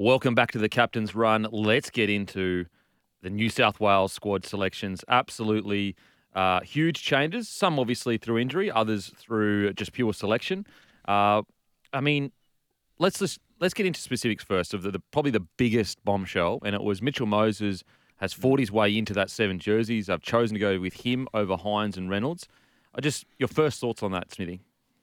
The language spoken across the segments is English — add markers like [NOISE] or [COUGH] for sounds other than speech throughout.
Welcome back to the captain's run. Let's get into the New South Wales squad selections. Absolutely uh, huge changes. Some obviously through injury, others through just pure selection. Uh, I mean, let's just let's get into specifics first of the, the, probably the biggest bombshell, and it was Mitchell Moses has fought his way into that seven jerseys. I've chosen to go with him over Hynes and Reynolds. I just your first thoughts on that, Smithy?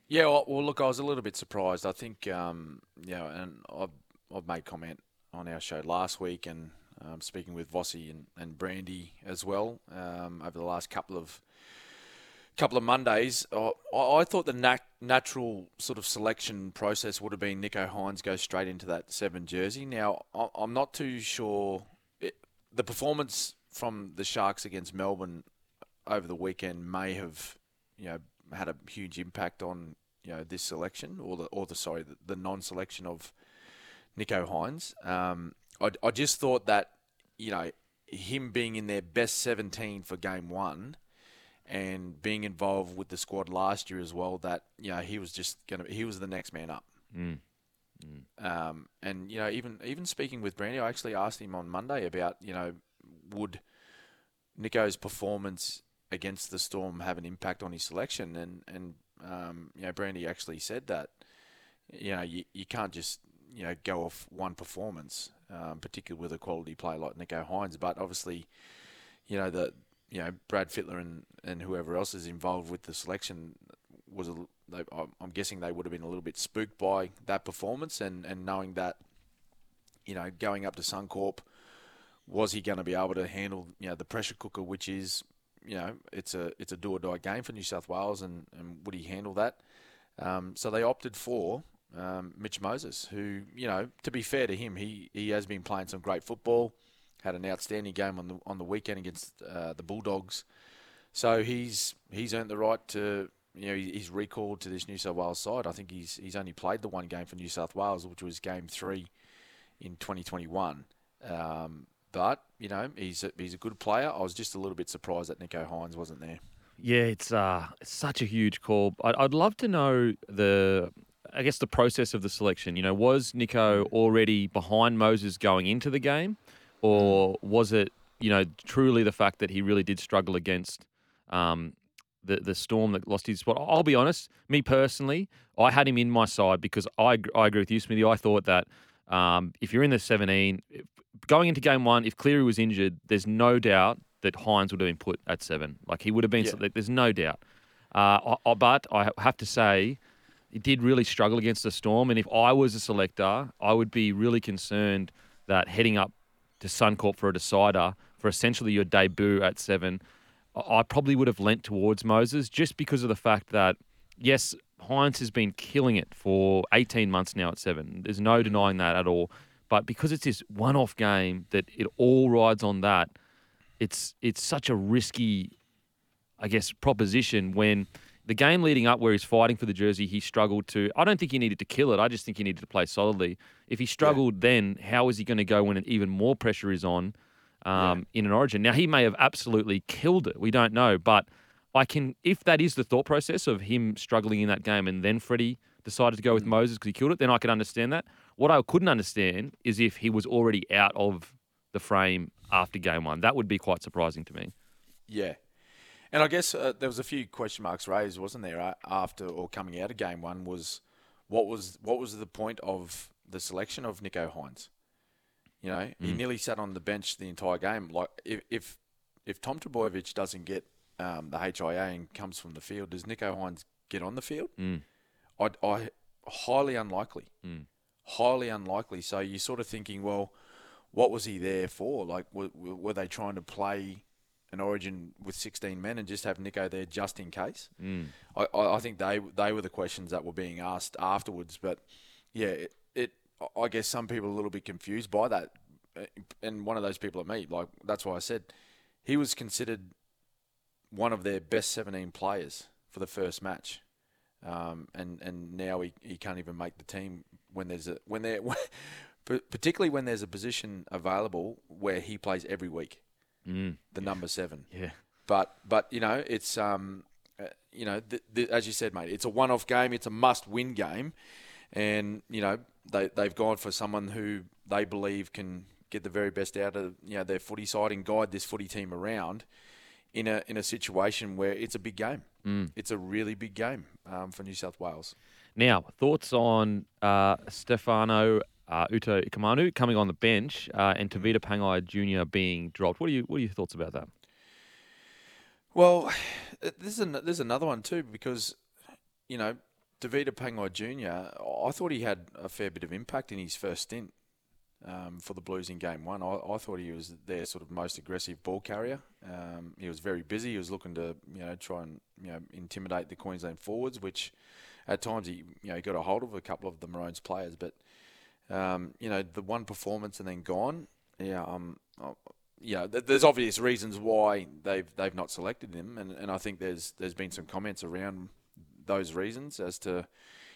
Yeah, well, well, look, I was a little bit surprised. I think, um, know, and I've, I've made comment on our show last week, and um, speaking with Vossi and, and Brandy as well um, over the last couple of couple of Mondays. I, I thought the nat- natural sort of selection process would have been Nicho Hynes go straight into that seven jersey. Now, I, I'm not too sure. It, the performance from the Sharks against Melbourne over the weekend may have, you know, had a huge impact on you know this selection or the or the sorry the, the non-selection of Nicho Hynes. Um, I, I just thought that you know him being in their best 17 for game one and being involved with the squad last year as well that you know he was just gonna he was the next man up. Mm. Mm. Um, and you know even even speaking with Brandy, I actually asked him on Monday about you know would Nicho's performance against the Storm have an impact on his selection? And and um, you know, Brandy actually said that you know you, you can't just you know go off one performance, um, particularly with a quality player like Nicho Hynes. But obviously, you know the you know Brad Fittler and, and whoever else is involved with the selection was a, they, I'm guessing they would have been a little bit spooked by that performance and, and knowing that you know going up to Suncorp was he going to be able to handle you know the pressure cooker which is you know, it's a it's a do or die game for New South Wales, and, and would he handle that? Um, so they opted for um, Mitch Moses, who you know, to be fair to him, he he has been playing some great football, had an outstanding game on the on the weekend against uh, the Bulldogs, so he's he's earned the right to. You know, he's recalled to this New South Wales side. I think he's he's only played the one game for New South Wales, which was Game Three in 2021. Um, but you know he's a, he's a good player. I was just a little bit surprised that Nicho Hynes wasn't there. Yeah, it's uh, such a huge call. I'd, I'd love to know the, I guess the process of the selection. You know, was Nicho already behind Moses going into the game, or was it you know truly the fact that he really did struggle against um, the the storm that lost his spot? I'll be honest, me personally, I had him in my side because I I agree with you, Smithy. I thought that um, if you're in the 17, going into game one, if Cleary was injured, there's no doubt that Hynes would have been put at seven. Like he would have been. Yeah. There's no doubt. Uh, I, but I have to say, he did really struggle against the Storm. And if I was a selector, I would be really concerned that heading up to Suncorp for a decider for essentially your debut at seven, I probably would have lent towards Moses just because of the fact that yes, Hynes has been killing it for 18 months now at seven. There's no denying that at all. But because it's this one-off game that it all rides on that, it's it's such a risky, I guess, proposition when the game leading up where he's fighting for the jersey, he struggled to. I don't think he needed to kill it. I just think he needed to play solidly. If he struggled yeah. then, how is he going to go when even more pressure is on um, yeah. in an origin? Now, he may have absolutely killed it. We don't know. But I can, if that is the thought process of him struggling in that game and then Freddie decided to go with mm. Moses because he killed it, then I can understand that. What I couldn't understand is if he was already out of the frame after game one. That would be quite surprising to me. Yeah. And I guess uh, there was a few question marks raised, wasn't there, after or coming out of game one? Was what was what was the point of the selection of Nicho Hynes? You know, mm. he nearly sat on the bench the entire game. Like if if, if Tom Trbojevic doesn't get um, the HIA and comes from the field, does Nicho Hynes get on the field? Mm. I, I highly unlikely. Mm highly unlikely. So you're sort of thinking, well, what was he there for? Like, were, were they trying to play an Origin with 16 men and just have Nicho there just in case? Mm. I, I think they they were the questions that were being asked afterwards. But yeah, it, it I guess some people are a little bit confused by that, and one of those people are me. Like that's why I said he was considered one of their best 17 players for the first match. Um, and and now he, he can't even make the team when there's a when there [LAUGHS] particularly when there's a position available where he plays every week, mm, the yeah. number seven. Yeah, but but you know it's um uh, you know as you said, mate, it's a one-off game. It's a must-win game. and you know they they've gone for someone who they believe can get the very best out of you know their footy side and guide this footy team around in a in a situation where it's a big game. Mm. It's a really big game um, for New South Wales. Now, thoughts on uh, Stefano uh, Utoikamanu coming on the bench uh, and Tavita Pangai Jr. being dropped. What are you What are your thoughts about that? Well, [SIGHS] this is an, there's another one too because you know Tavita Pangai Jr. I thought he had a fair bit of impact in his first stint um, for the Blues in Game One. I, I, thought he was their sort of most aggressive ball carrier. Um, he was very busy. He was looking to you know try and you know intimidate the Queensland forwards, which at times he you know he got a hold of a couple of the Maroons players, but um, you know the one performance and then gone. Yeah, um, yeah, there's obvious reasons why they've they've not selected him, and, and I think there's there's been some comments around those reasons as to,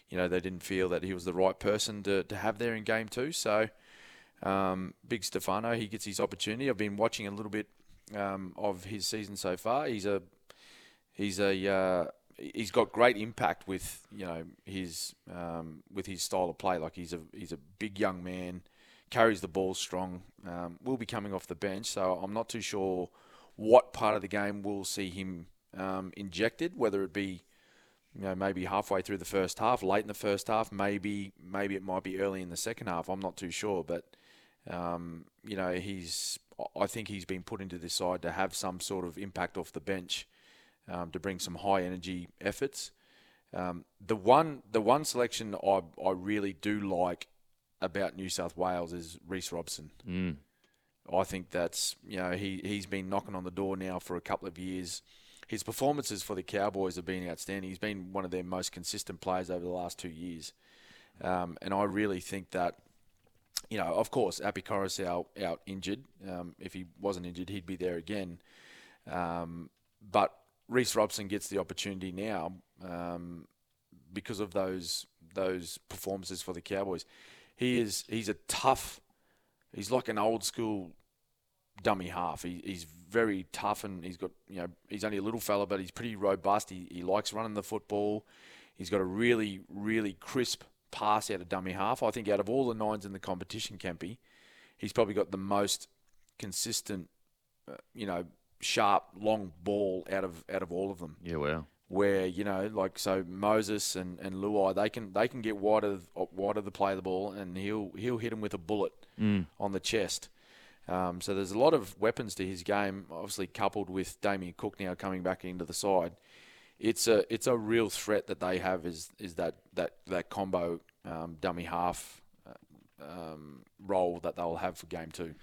you know, they didn't feel that he was the right person to, to have there in game two. So, um, big Stefano, he gets his opportunity. I've been watching a little bit um, of his season so far. He's a he's a uh, he's got great impact with you know his um, with his style of play. Like he's a he's a big young man, carries the ball strong. Um, will be coming off the bench, so I'm not too sure what part of the game we'll see him um, injected. Whether it be you know maybe halfway through the first half, late in the first half, maybe maybe it might be early in the second half. I'm not too sure, but um, you know he's I think he's been put into this side to have some sort of impact off the bench um, to bring some high energy efforts. Um, the one the one selection I I really do like about New South Wales is Reece Robson. Mm. I think that's you know he he's been knocking on the door now for a couple of years. His performances for the Cowboys have been outstanding. He's been one of their most consistent players over the last two years, um, and I really think that you know, of course, Api Koroisau out injured. Um, if he wasn't injured, he'd be there again. Um, but Reece Robson gets the opportunity now um, because of those those performances for the Cowboys. He is he's a tough. He's like an old school dummy half. He, he's very tough and he's got you know he's only a little fella, but he's pretty robust. He he likes running the football. He's got a really really crisp pass out of dummy half. I think out of all the nines in the competition, Kempy, he's probably got the most consistent, uh, you know, sharp, long ball out of out of all of them. Yeah, wow. Where you know, like so, Moses and, and Luai, they can they can get wide of wide of the play of the ball, and he'll he'll hit him with a bullet mm. on the chest. Um, so there's a lot of weapons to his game, obviously coupled with Damien Cook now coming back into the side. It's a it's a real threat that they have is is that that that combo um, dummy half uh, um, role that they'll have for game two.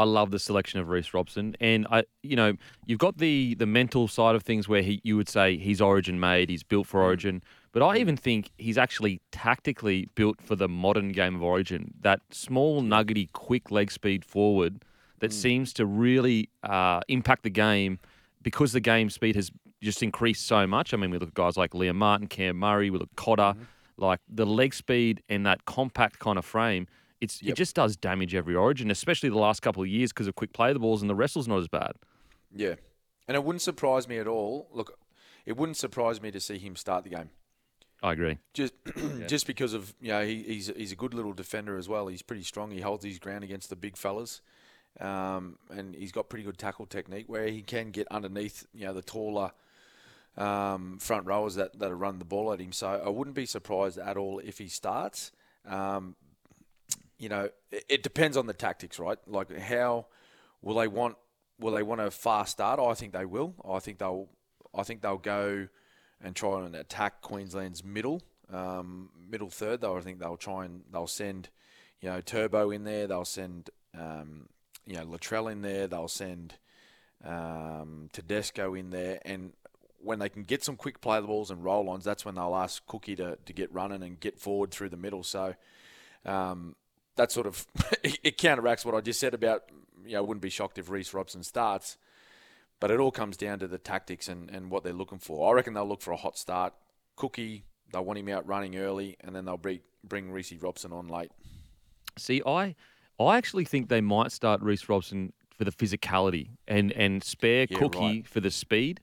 I love the selection of Reece Robson, and I, you know, you've got the the mental side of things where he, you would say he's Origin made, he's built for Origin, but I even think he's actually tactically built for the modern game of Origin. That small, nuggety, quick leg speed forward that mm. seems to really uh, impact the game because the game speed has just increased so much. I mean, we look at guys like Liam Martin, Cam Murray, we look at Cotter, mm-hmm. like the leg speed and that compact kind of frame it's yep. it just does damage every Origin, especially the last couple of years because of quick play the balls and the wrestle's not as bad. Yeah, and it wouldn't surprise me at all. Look, it wouldn't surprise me to see him start the game. I agree. Just [CLEARS THROAT] yeah. just because of you know he, he's he's a good little defender as well. He's pretty strong. He holds his ground against the big fellas, um, and he's got pretty good tackle technique where he can get underneath you know the taller. Um, front rowers that, that run the ball at him. So I wouldn't be surprised at all if he starts. Um, you know, it, depends on the tactics, right? Like how will they want will they want a fast start? I think they will. I think they'll I think they'll go and try and attack Queensland's middle um, middle third. Though I think they'll try and they'll send you know Turbo in there. They'll send um, you know Latrell in there. They'll send um, Tedesco in there, and when they can get some quick play the balls and roll ons, that's when they'll ask Cookie to, to get running and get forward through the middle. So um, that sort of [LAUGHS] it counteracts what I just said about you know, I wouldn't be shocked if Reece Robson starts. But it all comes down to the tactics and, and what they're looking for. I reckon they'll look for a hot start. Cookie, they'll want him out running early, and then they'll bring, bring Reece Robson on late. See, I I actually think they might start Reece Robson for the physicality and, and spare yeah, Cookie right. for the speed.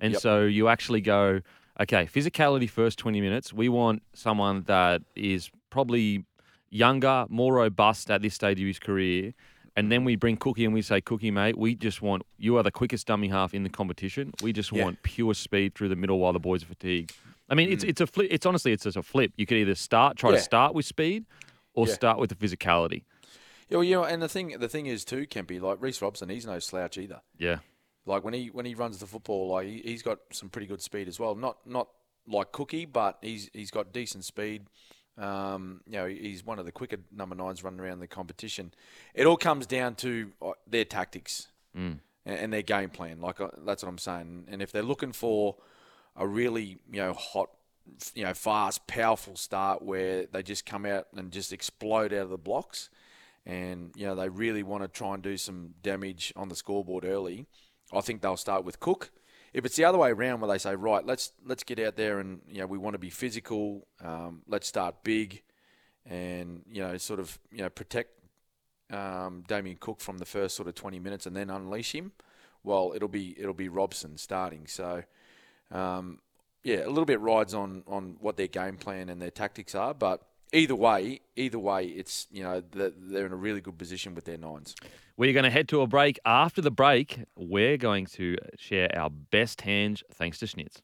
And yep. so you actually go, okay, physicality first 20 minutes. We want someone that is probably younger, more robust at this stage of his career. And then we bring Cookie and we say, Cookie, mate, we just want you are the quickest dummy half in the competition. We just Yeah. want pure speed through the middle while the boys are fatigued. I mean, it's Mm. it's a flip. It's honestly, it's just a flip. You could either start, try Yeah. to start with speed, or Yeah. start with the physicality. Yeah, well, you know, and the thing the thing is too, Kempy, like Reece Robson, he's no slouch either. Yeah, Like when he when he runs the football, like he's got some pretty good speed as well. Not not like Cookie, but he's he's got decent speed. Um, you know, he's one of the quicker number nines running around the competition. It all comes down to uh, their tactics Mm. and, and their game plan. Like uh, that's what I'm saying. And if they're looking for a really you know hot, you know, fast, powerful start where they just come out and just explode out of the blocks, and you know they really want to try and do some damage on the scoreboard early, I think they'll start with Cook. If it's the other way around, where they say, right, let's let's get out there and you know we want to be physical, um, let's start big, and you know sort of you know protect um, Damien Cook from the first sort of 20 minutes and then unleash him. Well, it'll be it'll be Robson starting. So um, yeah, a little bit rides on on what their game plan and their tactics are, but either way, either way, it's you know they're in a really good position with their nines. we're going to head to a break. After the break, we're going to share our best hands thanks to Schnitz.